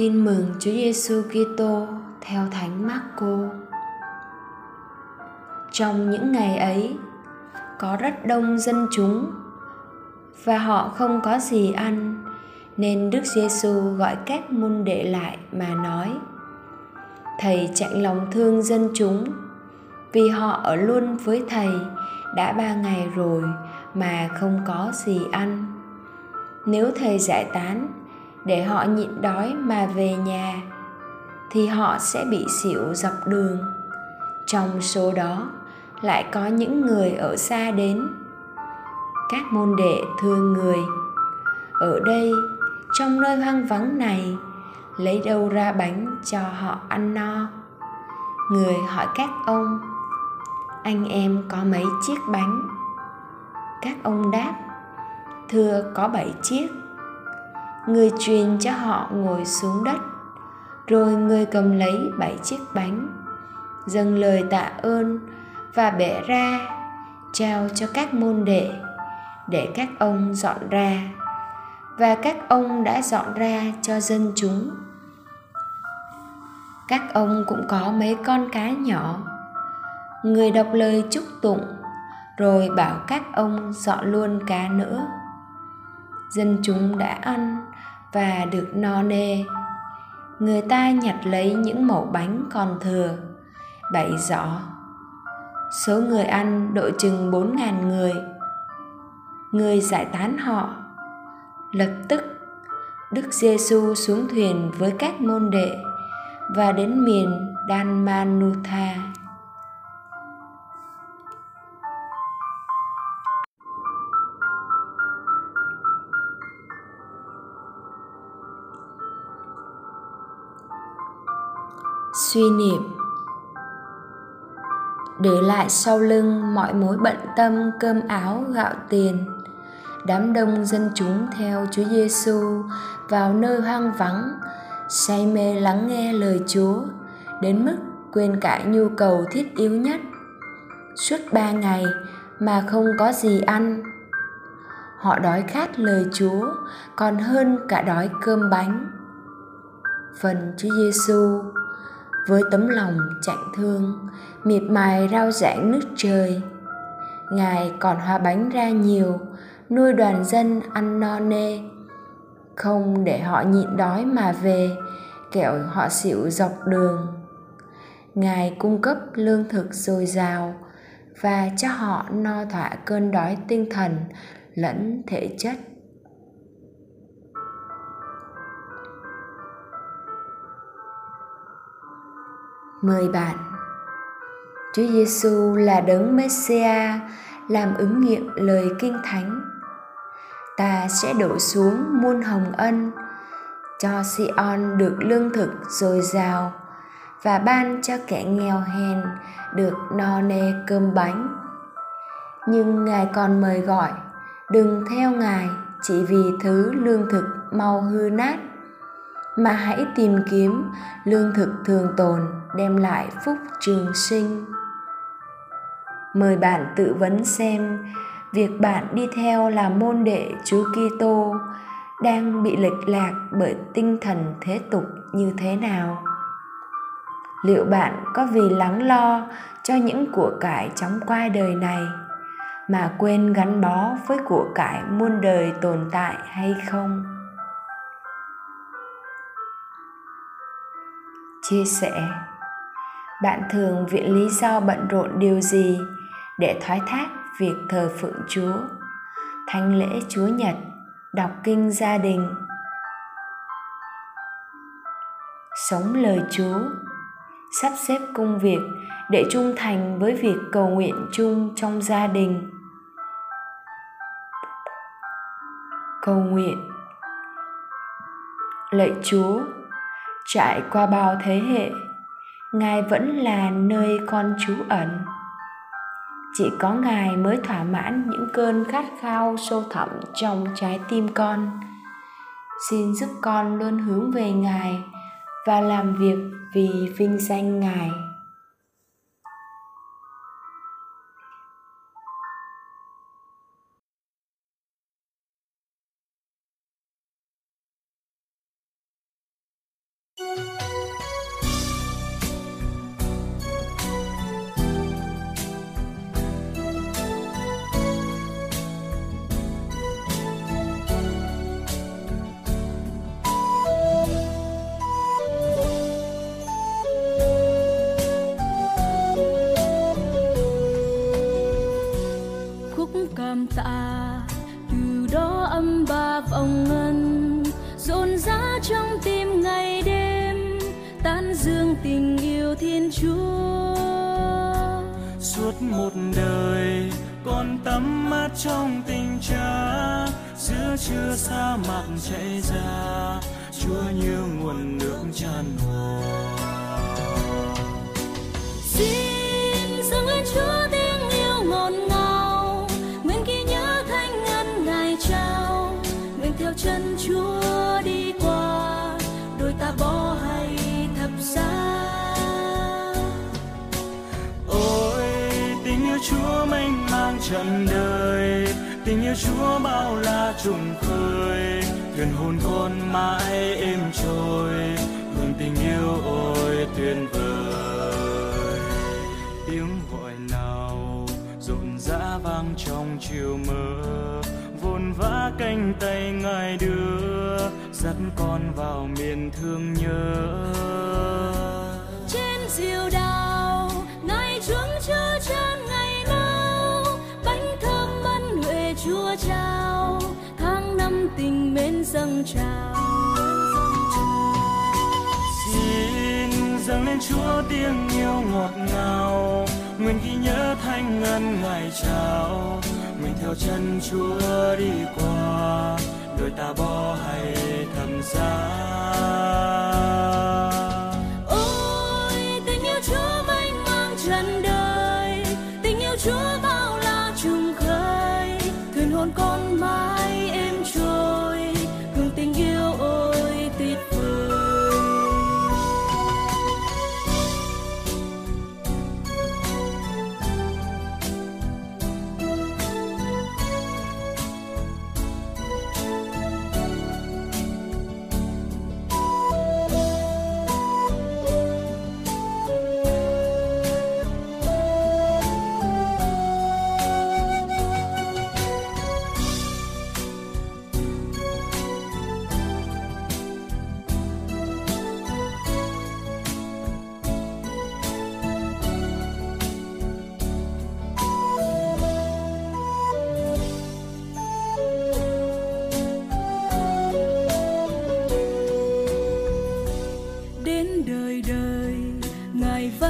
Tin mừng Chúa Giêsu Kitô theo Thánh Marco. Trong những ngày ấy, có rất đông dân chúng và họ không có gì ăn, nên Đức Giêsu gọi các môn đệ lại mà nói: Thầy chạy lòng thương dân chúng vì họ ở luôn với thầy đã ba ngày rồi mà không có gì ăn. Nếu thầy giải tán để họ nhịn đói mà về nhà, thì họ sẽ bị xỉu dọc đường. Trong số đó, lại có những người ở xa đến. Các môn đệ thương người, ở đây, trong nơi hoang vắng này, lấy đâu ra bánh cho họ ăn no? Người hỏi các ông, anh em có mấy chiếc bánh? Các ông đáp, thưa, có bảy chiếc người truyền cho họ ngồi xuống đất. Rồi người cầm lấy bảy chiếc bánh, dâng lời tạ ơn và bẻ ra, trao cho các môn đệ để các ông dọn ra. Và các ông đã dọn ra cho dân chúng. Các ông cũng có mấy con cá nhỏ. Người đọc lời chúc tụng, rồi bảo các ông dọn luôn cá nữa. Dân chúng đã ăn và được no nê. Người ta nhặt lấy những mẩu bánh còn thừa. Bảy giỏ số người ăn độ chừng bốn ngàn người. Người giải tán họ. Lập tức, đức giêsu xuống thuyền với các môn đệ và đến miền Dalmanutha. Suy niệm, để lại sau lưng mọi mối bận tâm, cơm áo, gạo tiền. Đám đông dân chúng theo Chúa Giêsu vào nơi hoang vắng, say mê lắng nghe lời Chúa, đến mức quên cả nhu cầu thiết yếu nhất. Suốt ba ngày mà không có gì ăn, họ đói khát lời Chúa, còn hơn cả đói cơm bánh. Phần Chúa Giêsu với tấm lòng chạnh thương, miệt mài rao giảng nước trời. Ngài còn hoa bánh ra nhiều, nuôi đoàn dân ăn no nê. Không để họ nhịn đói mà về, kẻo họ xịu dọc đường. Ngài cung cấp lương thực dồi dào và cho họ no thỏa cơn đói tinh thần lẫn thể chất. Mời bạn Chúa Giêsu là đấng Messiah làm ứng nghiệm lời kinh thánh. Ta sẽ đổ xuống muôn hồng ân cho Sion được lương thực dồi dào và ban cho kẻ nghèo hèn được no nê cơm bánh. Nhưng Ngài còn mời gọi, đừng theo Ngài chỉ vì thứ lương thực mau hư nát mà hãy tìm kiếm, lương thực thường tồn, đem lại phúc trường sinh. Mời bạn tự vấn xem, việc bạn đi theo là môn đệ Chúa Kitô, đang bị lệch lạc bởi tinh thần thế tục như thế nào? Liệu bạn có vì lắng lo cho những của cải chóng qua đời này, mà quên gắn bó với của cải muôn đời tồn tại hay không? Chia sẻ. Bạn thường viện lý do bận rộn điều gì để thoái thác việc thờ phượng chúa? Thánh lễ chúa nhật, đọc kinh gia đình. Sống lời chúa, sắp xếp công việc để trung thành với việc cầu nguyện chung trong gia đình. Cầu nguyện. Lạy chúa trải qua bao thế hệ, ngài vẫn là nơi con trú ẩn. Chỉ có ngài mới thỏa mãn những cơn khát khao sâu thẳm trong trái tim con. Xin giúp con luôn hướng về ngài và làm việc vì vinh danh ngài. Một đời, con tắm mát trong tình cha. Giữa trưa sa mạc chảy ra, chúa như nguồn nước tràn hòa xin dâng lên chúa tiếng yêu ngọt ngào, nguyện ghi nhớ thanh ngân ngài trao. Nguyện theo chân chúa đi qua, đôi ta bỏ hai chúa mênh mang trần đời. Tình yêu chúa bao la trùng khơi. Thuyền hồn con mãi êm trôi. Hương tình yêu ôi tuyệt vời. Tiếng gọi nào rộn rã vang trong chiều mơ. Vồn vã cánh tay ngài đưa, dắt con vào miền thương nhớ. Trên diều đào chúa trao, tháng năm tình mến dâng trào. Xin dâng lên chúa tiếng yêu ngọt ngào, nguyện ghi nhớ thanh ngân ngài chào nguyện theo chân chúa đi qua, đôi ta bỏ hay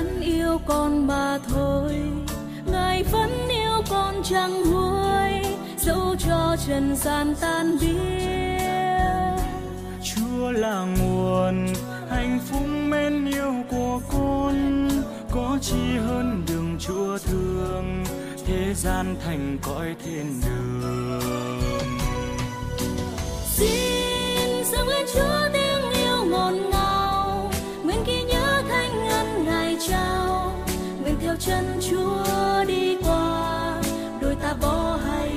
vẫn yêu con mà thôi. Ngài vẫn yêu con chẳng nguôi dẫu cho trần gian tan biến. Chúa là nguồn hạnh phúc mến yêu của con có chi hơn đường chúa thương thế gian thành cõi thiên đường. Xin dâng lên chúa chân chúa đi qua, đôi ta bỏ hay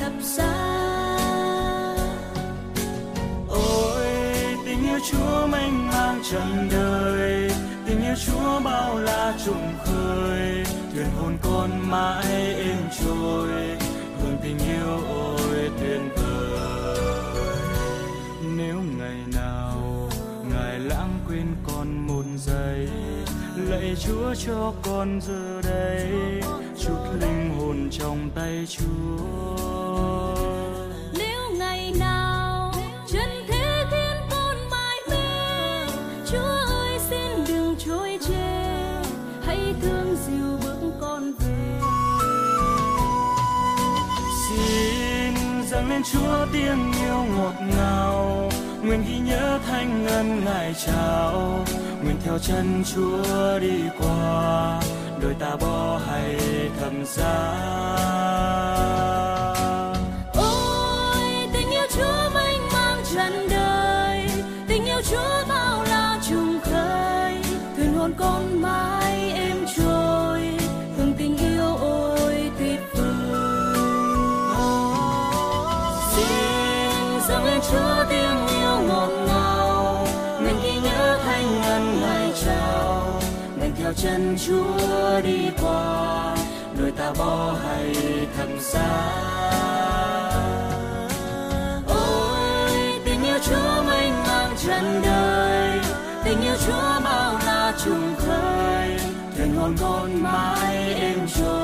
thập giá. Ôi, tình yêu chúa mênh mang trần đời, tình yêu chúa bao la trùng khơi. Thuyền hồn con mãi êm trôi, hương tình yêu ôi tuyệt vời lãng quên con một giây. Lạy chúa cho con giờ đây chút linh hồn trong tay chúa. Nếu ngày nào trần thế khiến con mãi mê chúa ơi xin đừng trôi chê hãy thương dìu bước con về. Xin dâng lên chúa tiếng yêu ngọt ngào nguyện ghi nhớ thanh ngân ngài chào. Nguyện theo chân chúa đi qua. Đôi ta bỏ hay thầm giá. Ôi, tình yêu chúa mênh mang trần đời tình yêu chúa theo chân chúa đi qua, đôi ta bỏ hay thầm xa. ôi, tình yêu chúa mênh mang trần đời tình yêu chúa bao la trùng khơi thuyền hồn con mãi êm trôi